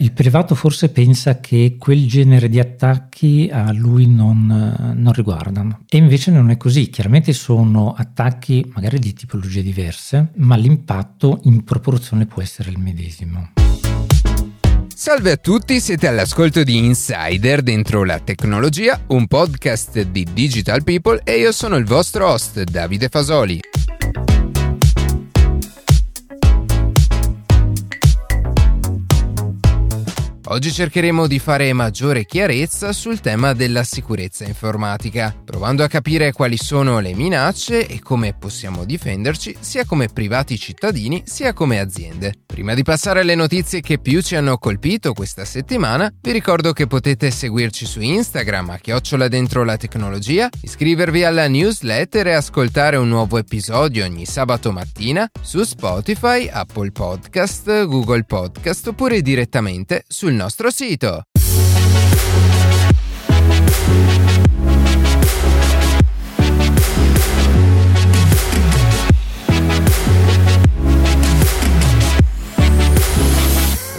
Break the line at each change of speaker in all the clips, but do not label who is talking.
Il privato forse pensa che quel genere di attacchi a lui non, non, riguardano e invece non è così. Chiaramente sono attacchi magari di tipologie diverse, ma l'impatto in proporzione può essere il medesimo.
Salve a tutti, siete all'ascolto di Insider dentro la tecnologia, un podcast di Digital People e io sono il vostro host Davide Fasoli. Oggi cercheremo di fare maggiore chiarezza sul tema della sicurezza informatica, provando a capire quali sono le minacce e come possiamo difenderci sia come privati cittadini sia come aziende. Prima di passare alle notizie che più ci hanno colpito questa settimana, vi ricordo che potete seguirci su Instagram a chiocciola dentro la tecnologia, iscrivervi alla newsletter e ascoltare un nuovo episodio ogni sabato mattina su Spotify, Apple Podcast, Google Podcast oppure direttamente sul nostro sito.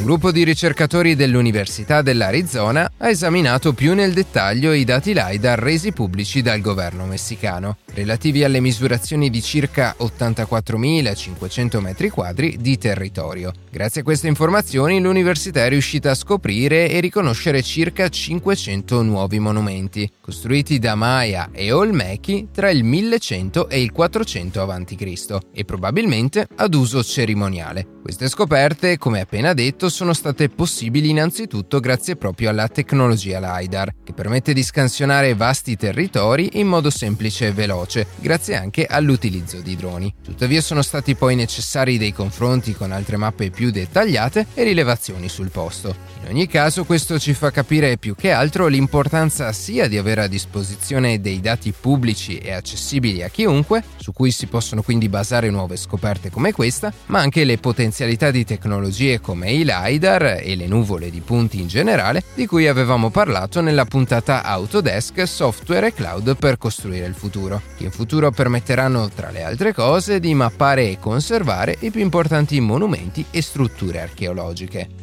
Un gruppo di ricercatori dell'Università dell'Arizona ha esaminato più nel dettaglio i dati LiDAR resi pubblici dal governo messicano relativi alle misurazioni di circa 84.500 metri quadri di territorio. Grazie a queste informazioni l'università è riuscita a scoprire e riconoscere circa 500 nuovi monumenti, costruiti da Maya e Olmechi tra il 1100 e il 400 a.C. e probabilmente ad uso cerimoniale. Queste scoperte, come appena detto, sono state possibili innanzitutto grazie proprio alla tecnologia LiDAR, che permette di scansionare vasti territori in modo semplice e veloce grazie anche all'utilizzo di droni. Tuttavia sono stati poi necessari dei confronti con altre mappe più dettagliate e rilevazioni sul posto. In ogni caso questo ci fa capire più che altro l'importanza sia di avere a disposizione dei dati pubblici e accessibili a chiunque, su cui si possono quindi basare nuove scoperte come questa, ma anche le potenzialità di tecnologie come i LiDAR e le nuvole di punti in generale, di cui avevamo parlato nella puntata Autodesk Software e Cloud per costruire il futuro che in futuro permetteranno, tra le altre cose, di mappare e conservare i più importanti monumenti e strutture archeologiche.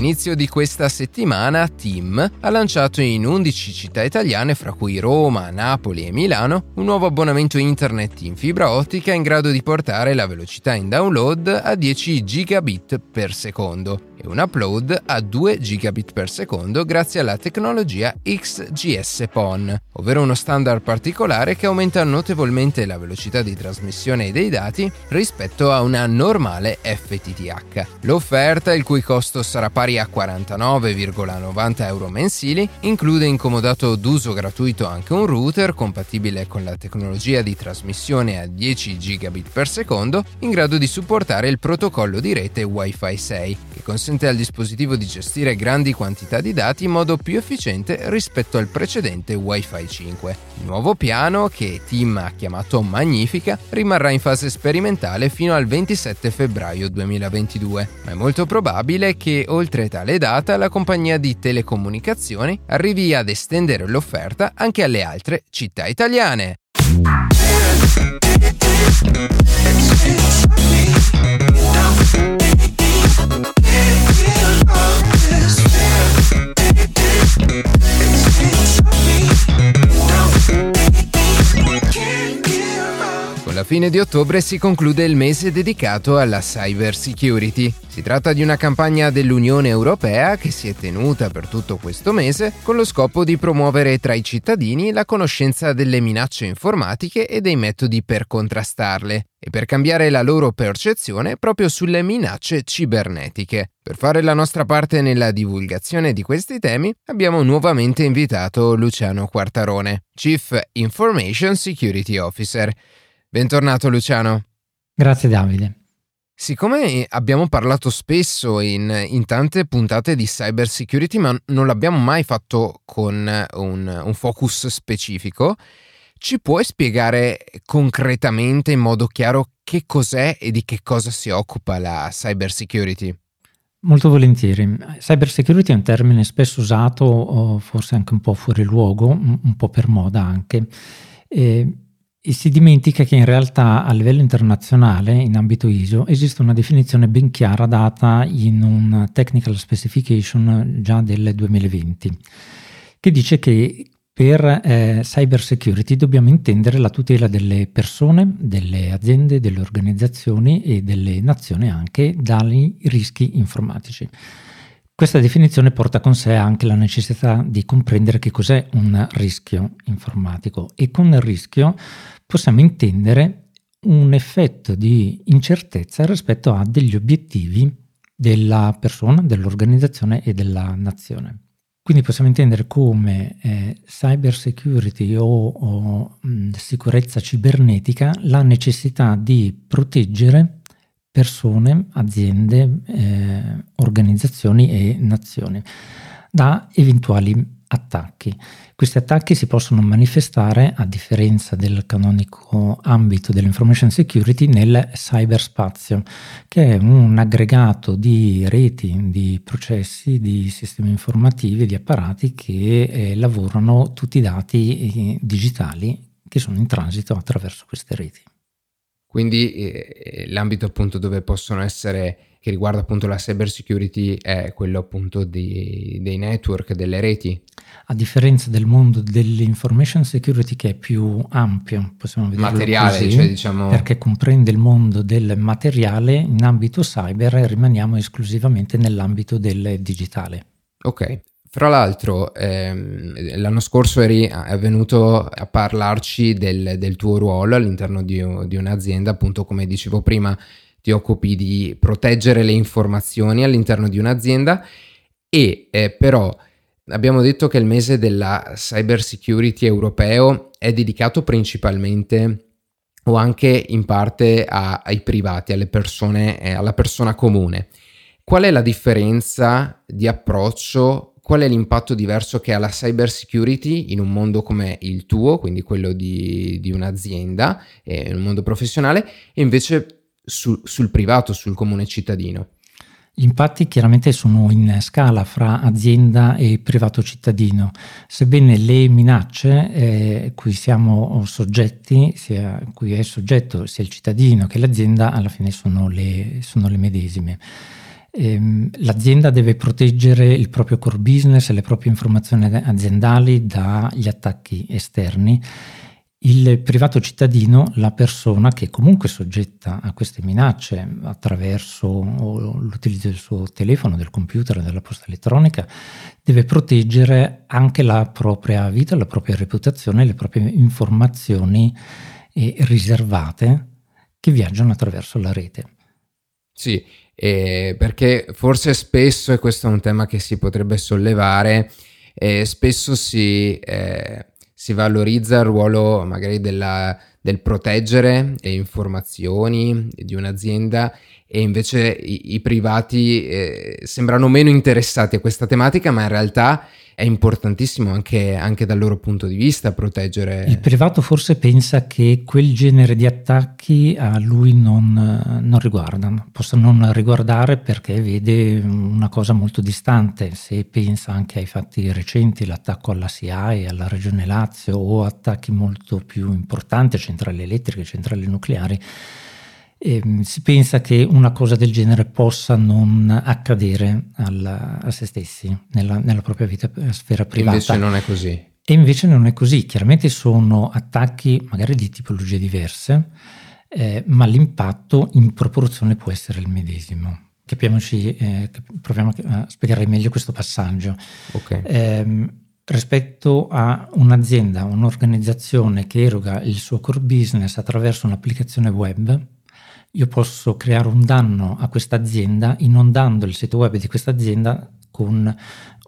All'inizio di questa settimana Team ha lanciato in 11 città italiane, fra cui Roma, Napoli e Milano, un nuovo abbonamento internet in fibra ottica in grado di portare la velocità in download a 10 gigabit per secondo e un upload a 2 gigabit per secondo grazie alla tecnologia XGS-PON, ovvero uno standard particolare che aumenta notevolmente la velocità di trasmissione dei dati rispetto a una normale FTTH. L'offerta, il cui costo sarà pari a 49,90 euro mensili, include incomodato d'uso gratuito anche un router compatibile con la tecnologia di trasmissione a 10 gigabit per secondo in grado di supportare il protocollo di rete Wi-Fi 6, che consente al dispositivo di gestire grandi quantità di dati in modo più efficiente rispetto al precedente Wi-Fi 5. Il nuovo piano, che Team ha chiamato Magnifica, rimarrà in fase sperimentale fino al 27 febbraio 2022, ma è molto probabile che oltre tale data la compagnia di telecomunicazioni arrivi ad estendere l'offerta anche alle altre città italiane. Fine di ottobre si conclude il mese dedicato alla cyber security. Si tratta di una campagna dell'Unione Europea che si è tenuta per tutto questo mese con lo scopo di promuovere tra i cittadini la conoscenza delle minacce informatiche e dei metodi per contrastarle e per cambiare la loro percezione proprio sulle minacce cibernetiche. Per fare la nostra parte nella divulgazione di questi temi abbiamo nuovamente invitato Luciano Quartarone, Chief Information Security Officer. Bentornato Luciano.
Grazie Davide.
Siccome abbiamo parlato spesso in, in, tante puntate di cyber security, ma non l'abbiamo mai fatto con un, un, focus specifico, ci puoi spiegare concretamente in modo chiaro che cos'è e di che cosa si occupa la cyber security?
Molto volentieri. Cyber security è un termine spesso usato, forse anche un po' fuori luogo, un po' per moda anche. E e si dimentica che in realtà a livello internazionale, in ambito ISO, esiste una definizione ben chiara data in un Technical Specification già del 2020, che dice che per eh, cyber security dobbiamo intendere la tutela delle persone, delle aziende, delle organizzazioni e delle nazioni anche dai rischi informatici. Questa definizione porta con sé anche la necessità di comprendere che cos'è un rischio informatico e con rischio possiamo intendere un effetto di incertezza rispetto a degli obiettivi della persona, dell'organizzazione e della nazione. Quindi possiamo intendere come eh, cyber security o, o mh, sicurezza cibernetica la necessità di proteggere persone, aziende, eh, organizzazioni e nazioni da eventuali attacchi. Questi attacchi si possono manifestare, a differenza del canonico ambito dell'information security, nel cyberspazio, che è un aggregato di reti, di processi, di sistemi informativi, di apparati che eh, lavorano tutti i dati eh, digitali che sono in transito attraverso queste reti.
Quindi eh, l'ambito appunto dove possono essere, che riguarda appunto la cyber security, è quello appunto di, dei network, delle reti.
A differenza del mondo dell'information security che è più ampio, possiamo vedere
materiale,
così,
cioè diciamo...
perché comprende il mondo del materiale, in ambito cyber rimaniamo esclusivamente nell'ambito del digitale.
Ok, fra l'altro, ehm, l'anno scorso eri venuto a parlarci del, del tuo ruolo all'interno di, di, un'azienda, appunto come dicevo prima, ti occupi di proteggere le informazioni all'interno di un'azienda e eh, però abbiamo detto che il mese della cyber security europeo è dedicato principalmente o anche in parte a, ai privati, alle persone, eh, alla persona comune. Qual è la differenza di approccio qual è l'impatto diverso che ha la cyber security in un mondo come il tuo, quindi quello di, di un'azienda, eh, in un mondo professionale, e invece su, sul privato, sul comune cittadino?
Gli impatti chiaramente sono in scala fra azienda e privato cittadino, sebbene le minacce eh, cui siamo soggetti, sia, cui è soggetto sia il cittadino che l'azienda, alla fine sono le, sono le medesime ehm, l'azienda deve proteggere il proprio core business e le proprie informazioni aziendali dagli attacchi esterni. Il privato cittadino, la persona che comunque è soggetta a queste minacce attraverso l'utilizzo del suo telefono, del computer, della posta elettronica, deve proteggere anche la propria vita, la propria reputazione, le proprie informazioni eh, riservate che viaggiano attraverso la rete.
Sì, eh, perché forse spesso, e questo è un tema che si potrebbe sollevare, eh, spesso si, eh, si, valorizza il ruolo magari della, del proteggere le informazioni di un'azienda e invece i, i privati eh, sembrano meno interessati a questa tematica, ma in realtà è importantissimo anche, anche, dal loro punto di vista proteggere.
Il privato forse pensa che quel genere di attacchi a lui non, non riguardano, possa non riguardare perché vede una cosa molto distante, se pensa anche ai fatti recenti, l'attacco alla SIAE, alla Regione Lazio o attacchi molto più importanti centrali elettriche, centrali nucleari ehm, si pensa che una cosa del genere possa non accadere al, a se stessi nella, nella, propria vita eh, sfera privata.
Invece non è così.
E invece non è così. Chiaramente sono attacchi magari di tipologie diverse, eh, ma l'impatto in proporzione può essere il medesimo. Capiamoci, eh, proviamo a spiegare meglio questo passaggio.
Okay.
Eh, rispetto a un'azienda, un'organizzazione che eroga il suo core business attraverso un'applicazione web, io posso creare un danno a questa azienda inondando il sito web di questa azienda con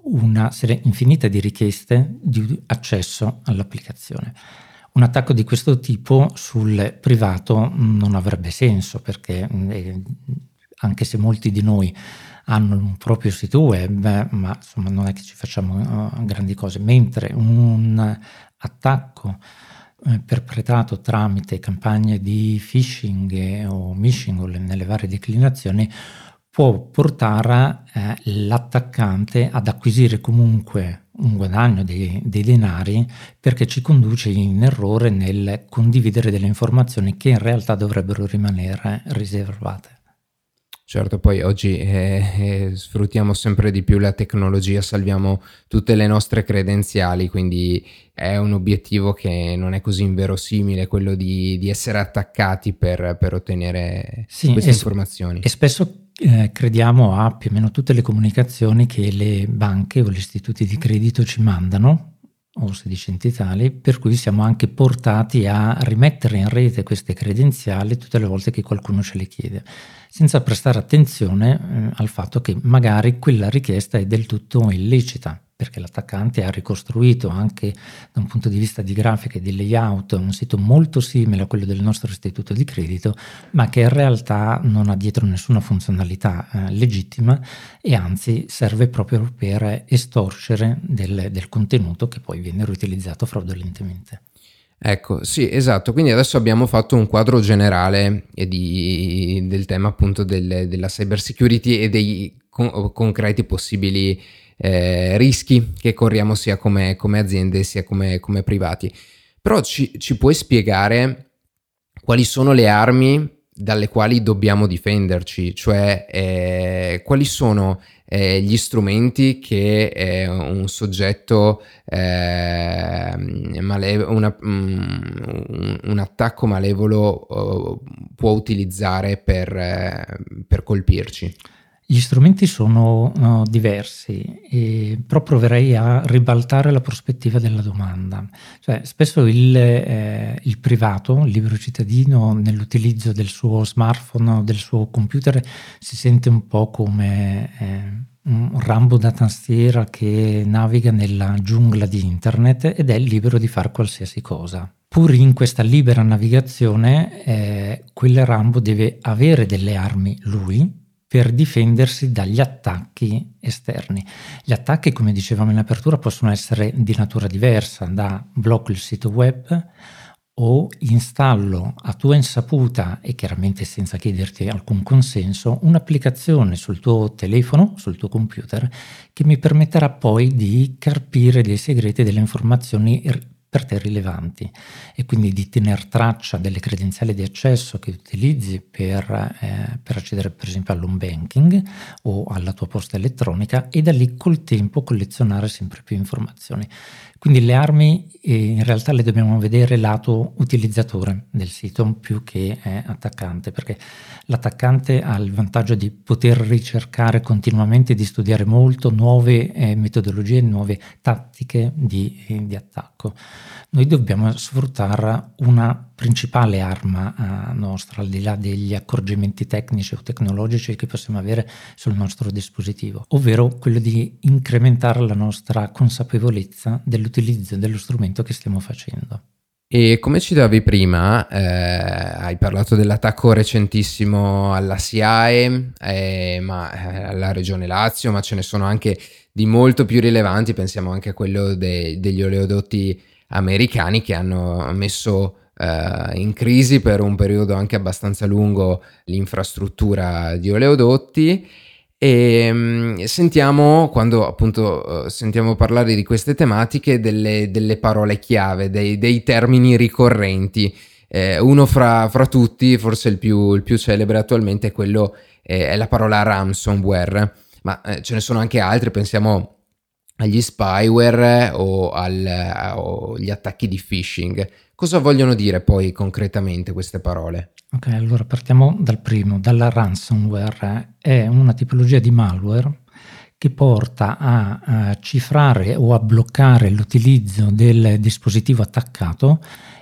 una serie infinita di richieste di accesso all'applicazione. Un attacco di questo tipo sul privato non avrebbe senso perché eh, anche se molti di noi hanno un proprio sito web, ma insomma non è che ci facciamo uh, grandi cose, mentre un attacco perpetrato tramite campagne di phishing o mishing nelle varie declinazioni può portare eh, l'attaccante ad acquisire comunque un guadagno dei, dei, denari perché ci conduce in errore nel condividere delle informazioni che in realtà dovrebbero rimanere riservate.
Certo, poi oggi eh, eh, sfruttiamo sempre di più la tecnologia, salviamo tutte le nostre credenziali, quindi è un obiettivo che non è così inverosimile quello di, di essere attaccati per, per ottenere sì, queste e informazioni.
E spesso eh, crediamo a più o meno tutte le comunicazioni che le banche o gli istituti di credito ci mandano o sedicenti tali, per cui siamo anche portati a rimettere in rete queste credenziali tutte le volte che qualcuno ce le chiede senza prestare attenzione eh, al fatto che magari quella richiesta è del tutto illecita, perché l'attaccante ha ricostruito anche da un punto di vista di grafica e di layout un sito molto simile a quello del nostro istituto di credito, ma che in realtà non ha dietro nessuna funzionalità eh, legittima e anzi serve proprio per estorcere del, del contenuto che poi viene riutilizzato fraudolentemente.
Ecco, sì, esatto. Quindi adesso abbiamo fatto un quadro generale di, del tema appunto del, della cyber security e dei con, concreti possibili eh, rischi che corriamo sia come, come aziende sia come, come, privati. Però ci, ci puoi spiegare quali sono le armi dalle quali dobbiamo difenderci, cioè eh, quali sono eh, gli strumenti che eh, un soggetto, eh, male- una, um, un attacco malevolo uh, può utilizzare per, eh, per colpirci.
Gli strumenti sono uh, diversi, però proverei a ribaltare la prospettiva della domanda. Cioè, spesso il, eh, il, privato, il libero cittadino, nell'utilizzo del suo smartphone del suo computer si sente un po' come eh, un rambo da tastiera che naviga nella giungla di internet ed è libero di fare qualsiasi cosa. Pur in questa libera navigazione, eh, quel Rambo deve avere delle armi lui per difendersi dagli attacchi esterni. Gli attacchi, come dicevamo in apertura, possono essere di natura diversa, da blocco il sito web o installo a tua insaputa e chiaramente senza chiederti alcun consenso un'applicazione sul tuo telefono, sul tuo computer, che mi permetterà poi di carpire dei segreti, delle informazioni per te rilevanti e quindi di tenere traccia delle credenziali di accesso che utilizzi per, eh, per, accedere per esempio all'home banking o alla tua posta elettronica e da lì col tempo collezionare sempre più informazioni. Quindi le armi eh, in realtà le dobbiamo vedere lato utilizzatore del sito più che eh, attaccante, perché l'attaccante ha il vantaggio di poter ricercare continuamente, di studiare molto nuove eh, metodologie, nuove tattiche di, eh, di attacco. Noi dobbiamo sfruttare una principale arma eh, nostra, al di là degli accorgimenti tecnici o tecnologici che possiamo avere sul nostro dispositivo, ovvero quello di incrementare la nostra consapevolezza dell'utilizzo dello strumento che stiamo facendo.
E come ci davi prima, eh, hai parlato dell'attacco recentissimo alla SIAE, eh, ma, eh, alla Regione Lazio, ma ce ne sono anche di molto più rilevanti, pensiamo anche a quello de- degli oleodotti americani che hanno messo eh, in crisi per un periodo anche abbastanza lungo l'infrastruttura di oleodotti e um, sentiamo quando appunto uh, sentiamo parlare di queste tematiche delle, delle parole chiave, dei, dei termini ricorrenti. Eh, uno fra, fra, tutti, forse il più, il più, celebre attualmente, è quello eh, è la parola ransomware, ma eh, ce ne sono anche altri, pensiamo agli spyware o, agli attacchi di phishing. Cosa vogliono dire poi concretamente queste parole?
Ok, allora partiamo dal primo, dalla ransomware. È una tipologia di malware che porta a, a cifrare o a bloccare l'utilizzo del dispositivo attaccato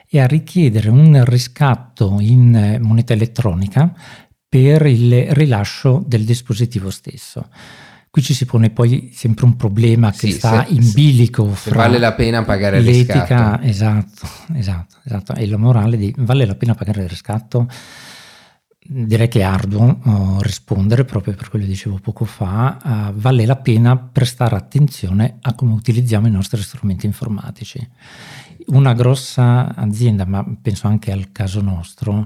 e a richiedere un riscatto in moneta elettronica per il rilascio del dispositivo stesso. Qui ci si pone poi sempre un problema che sì, sta se, in bilico
fra vale la pena pagare
l'etica,
il riscatto.
Esatto, esatto, esatto, e la morale di vale la pena pagare il riscatto. Direi che è arduo uh, rispondere proprio per quello che dicevo poco fa, uh, vale la pena prestare attenzione a come utilizziamo i nostri strumenti informatici. Una grossa azienda, ma penso anche al caso nostro,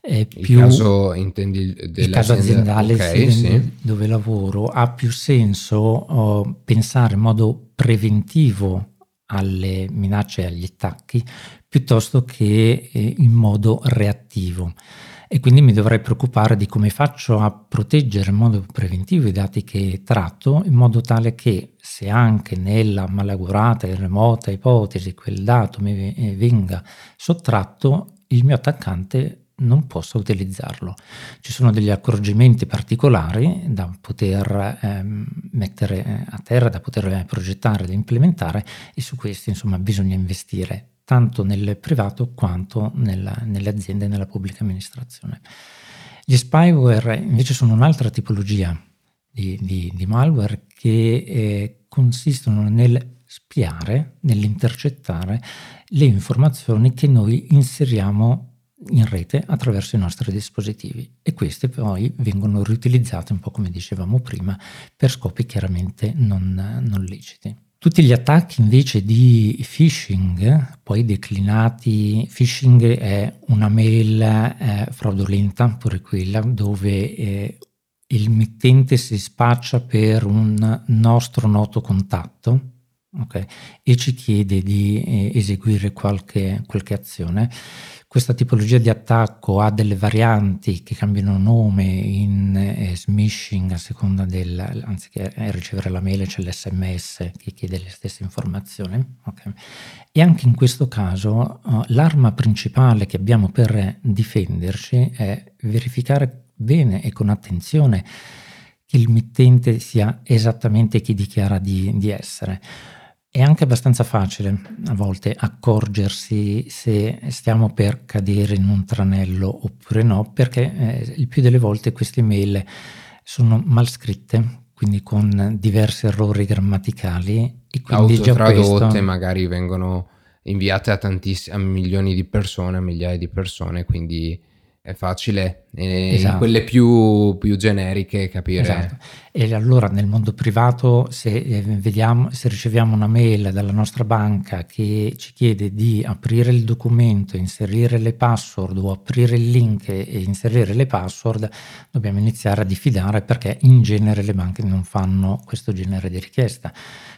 è
più, il caso, intendi,
il caso aziendale okay, sì. dove lavoro ha più senso oh, pensare in modo preventivo alle minacce e agli attacchi piuttosto che eh, in modo reattivo e quindi mi dovrei preoccupare di come faccio a proteggere in modo preventivo i dati che tratto in modo tale che se anche nella malaugurata e remota ipotesi quel dato mi eh, venga sottratto il mio attaccante non possa utilizzarlo. Ci sono degli accorgimenti particolari da poter ehm, mettere a terra, da poter progettare, da implementare e su questi insomma bisogna investire tanto nel privato quanto nella, nelle aziende e nella pubblica amministrazione. Gli spyware invece sono un'altra tipologia di, di, di malware che eh, consistono nel spiare, nell'intercettare le informazioni che noi inseriamo in rete attraverso i nostri dispositivi e queste poi vengono riutilizzate un po' come dicevamo prima per scopi chiaramente non, non leciti. Tutti gli attacchi invece di phishing, poi declinati, phishing è una mail eh, fraudolenta, pure quella, dove eh, il mittente si spaccia per un nostro noto contatto okay, e ci chiede di eh, eseguire qualche, qualche azione. Questa tipologia di attacco ha delle varianti che cambiano nome in eh, smishing a seconda del, anziché ricevere la mail c'è l'sms che chiede le stesse informazioni. Okay. E anche in questo caso uh, l'arma principale che abbiamo per difenderci è verificare bene e con attenzione che il mittente sia esattamente chi dichiara di, di essere. È anche abbastanza facile a volte accorgersi se stiamo per cadere in un tranello oppure no, perché eh, il più delle volte queste mail sono mal scritte, quindi con diversi errori grammaticali
e quindi già tradotte questo... magari vengono inviate a tantissimi a milioni di persone, a migliaia di persone, quindi è facile, e esatto. quelle più, più, generiche capire. Esatto.
E allora nel mondo privato se, eh, vediamo, se riceviamo una mail dalla nostra banca che ci chiede di aprire il documento, inserire le password o aprire il link e inserire le password, dobbiamo iniziare a diffidare perché in genere le banche non fanno questo genere di richiesta.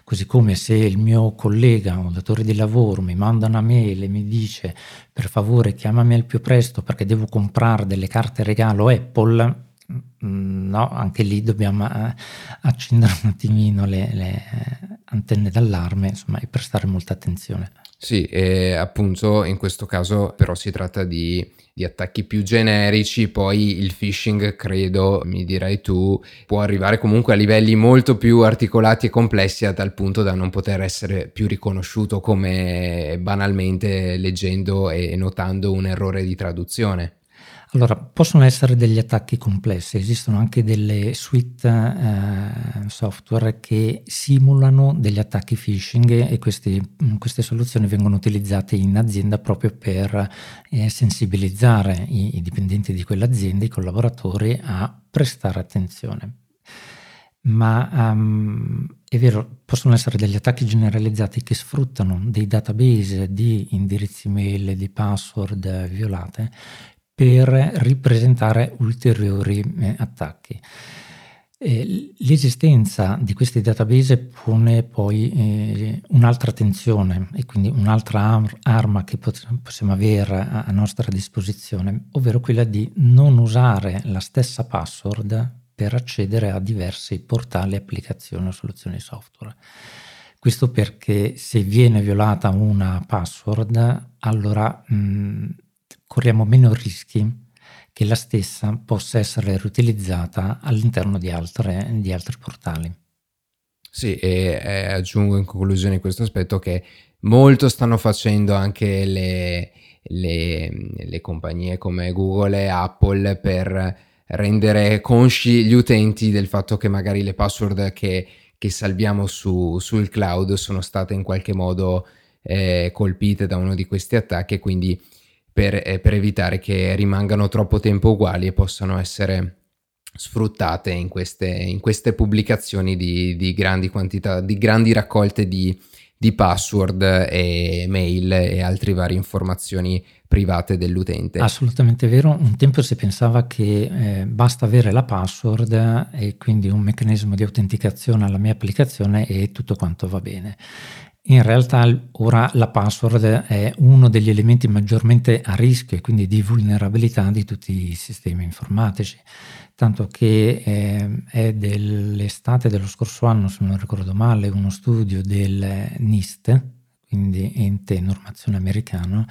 Così come se il mio collega o datore di lavoro mi manda una mail e mi dice per favore chiamami al più presto perché devo comprare delle carte regalo Apple, mm, no, anche lì dobbiamo eh, accendere un attimino le, le antenne d'allarme insomma, e prestare molta attenzione.
Sì, e appunto in questo caso però si tratta di di attacchi più generici, poi il phishing, credo, mi dirai tu, può arrivare comunque a livelli molto più articolati e complessi a tal punto da non poter essere più riconosciuto come banalmente leggendo e notando un errore di traduzione.
Allora, possono essere degli attacchi complessi, esistono anche delle suite eh, software che simulano degli attacchi phishing e questi, mm, queste soluzioni vengono utilizzate in azienda proprio per eh, sensibilizzare i, i dipendenti di quell'azienda, i collaboratori a prestare attenzione. Ma um, è vero, possono essere degli attacchi generalizzati che sfruttano dei database di indirizzi mail, di password violate per ripresentare ulteriori eh, attacchi. Eh, l'esistenza di questi database pone poi eh, un'altra tensione e quindi un'altra arma che possiamo avere a, a nostra disposizione, ovvero quella di non usare la stessa password per accedere a diversi portali, applicazioni o soluzioni software. Questo perché se viene violata una password, allora mh, corriamo meno rischi che la stessa possa essere riutilizzata all'interno di, altre, di altri portali.
Sì, e, e aggiungo in conclusione questo aspetto che molto stanno facendo anche le, le, le, compagnie come Google e Apple per rendere consci gli utenti del fatto che magari le password che, che salviamo su, sul cloud sono state in qualche modo eh, colpite da uno di questi attacchi e quindi per, eh, per evitare che rimangano troppo tempo uguali e possano essere sfruttate in queste, in queste pubblicazioni di, di, grandi quantità, di grandi raccolte di, di password e mail e altre varie informazioni private dell'utente.
Assolutamente vero, un tempo si pensava che eh, basta avere la password e quindi un meccanismo di autenticazione alla mia applicazione e tutto quanto va bene. In realtà ora la password è uno degli elementi maggiormente a rischio e quindi di vulnerabilità di tutti i sistemi informatici, tanto che eh, è dell'estate dello scorso anno, se non ricordo male, uno studio del NIST, quindi ente normazione americano,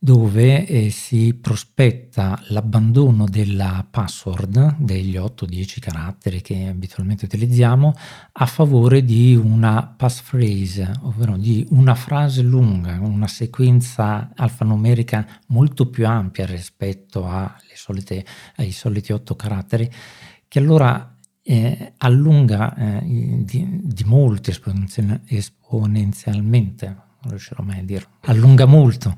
dove eh, si prospetta l'abbandono della password degli 8-10 caratteri che abitualmente utilizziamo a favore di una passphrase, ovvero di una frase lunga, una sequenza alfanumerica molto più ampia rispetto solite, ai soliti 8 caratteri, che allora eh, allunga eh, di, di molto esponenzialmente non riuscirò mai a dirlo, allunga molto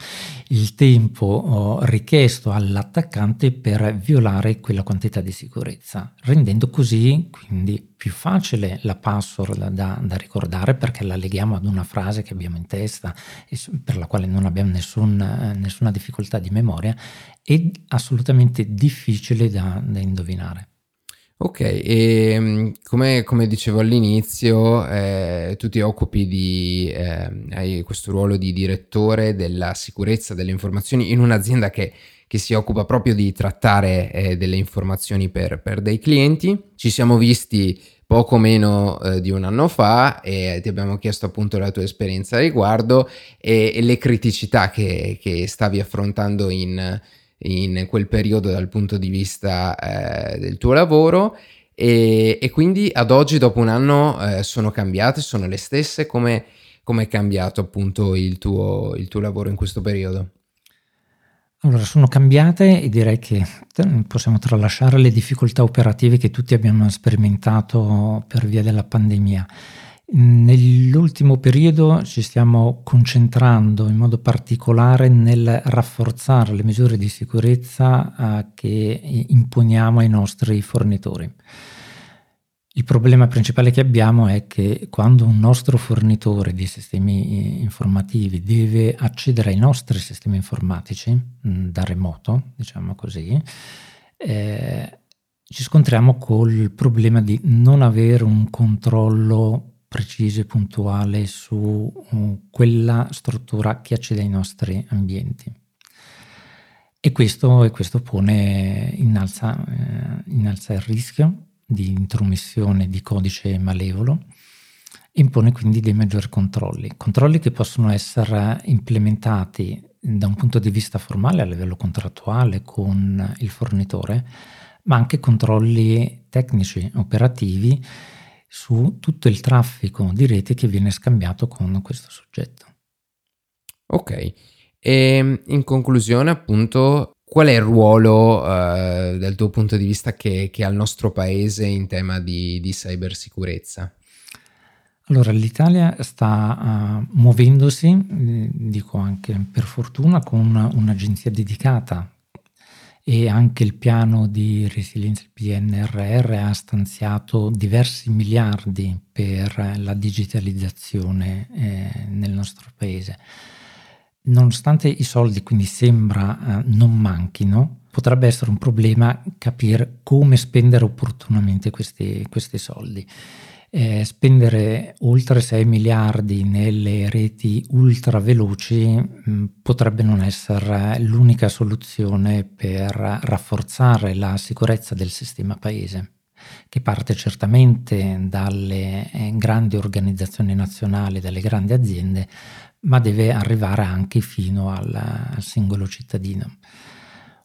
il tempo richiesto all'attaccante per violare quella quantità di sicurezza, rendendo così quindi più facile la password da, da ricordare perché la leghiamo ad una frase che abbiamo in testa e per la quale non abbiamo nessun, nessuna difficoltà di memoria e assolutamente difficile da, da indovinare.
Ok, e mm, come, come dicevo all'inizio, eh, tu ti occupi di, eh, hai questo ruolo di direttore della sicurezza delle informazioni in un'azienda che, che si occupa proprio di trattare eh, delle informazioni per, per, dei clienti. Ci siamo visti poco meno eh, di un anno fa e ti abbiamo chiesto appunto la tua esperienza a riguardo e, e le criticità che, che stavi affrontando in in quel periodo dal punto di vista eh, del tuo lavoro e, e, quindi ad oggi dopo un anno eh, sono cambiate, sono le stesse, come è cambiato appunto il tuo, il tuo lavoro in questo periodo?
Allora, sono cambiate e direi che possiamo tralasciare le difficoltà operative che tutti abbiamo sperimentato per via della pandemia. Nell'ultimo periodo ci stiamo concentrando in modo particolare nel rafforzare le misure di sicurezza eh, che imponiamo ai nostri fornitori. Il problema principale che abbiamo è che quando un nostro fornitore di sistemi eh, informativi deve accedere ai nostri sistemi informatici mm, da remoto, diciamo così, eh, ci scontriamo col problema di non avere un controllo preciso e puntuale su uh, quella struttura che accede ai nostri ambienti. E questo, e questo pone, innalza, eh, innalza il rischio di intromissione di codice malevolo e impone quindi dei maggiori controlli. Controlli che possono essere implementati da un punto di vista formale a livello contrattuale con il fornitore, ma anche controlli tecnici, operativi, su tutto il traffico di rete che viene scambiato con questo soggetto.
Ok, e ehm, in conclusione appunto qual è il ruolo uh, dal tuo punto di vista che, che, ha il nostro paese in tema di, di cybersicurezza?
Allora, l'Italia sta uh, muovendosi, eh, dico anche per fortuna, con un'agenzia dedicata e anche il piano di resilienza, il PNRR, ha stanziato diversi miliardi per la digitalizzazione eh, nel nostro paese. Nonostante i soldi quindi sembra eh, non manchino, potrebbe essere un problema capire come spendere opportunamente questi, questi soldi eh, spendere oltre 6 miliardi nelle reti ultra veloci mh, mm, potrebbe non essere l'unica soluzione per rafforzare la sicurezza del sistema paese che parte certamente dalle eh, grandi organizzazioni nazionali, dalle grandi aziende, ma deve arrivare anche fino al, al singolo cittadino.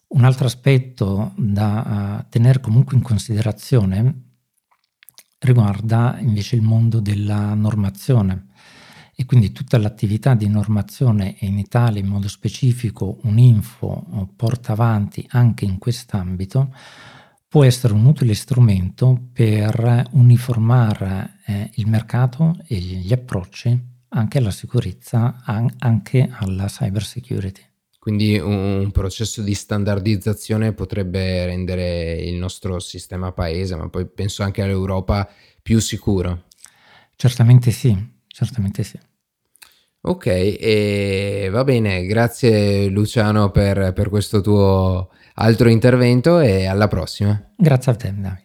Un altro aspetto da uh, tenere comunque in considerazione riguarda invece il mondo della normazione e quindi tutta l'attività di normazione e in Italia in modo specifico un'info porta avanti anche in quest'ambito può essere un utile strumento per uniformare eh, il mercato e gli approcci anche alla sicurezza, an- anche alla cyber security.
Quindi un processo di standardizzazione potrebbe rendere il nostro sistema paese, ma poi penso anche all'Europa, più sicuro.
Certamente sì, certamente sì.
Ok, e va bene, grazie Luciano per, per questo tuo altro intervento e alla prossima.
Grazie a te, Davide.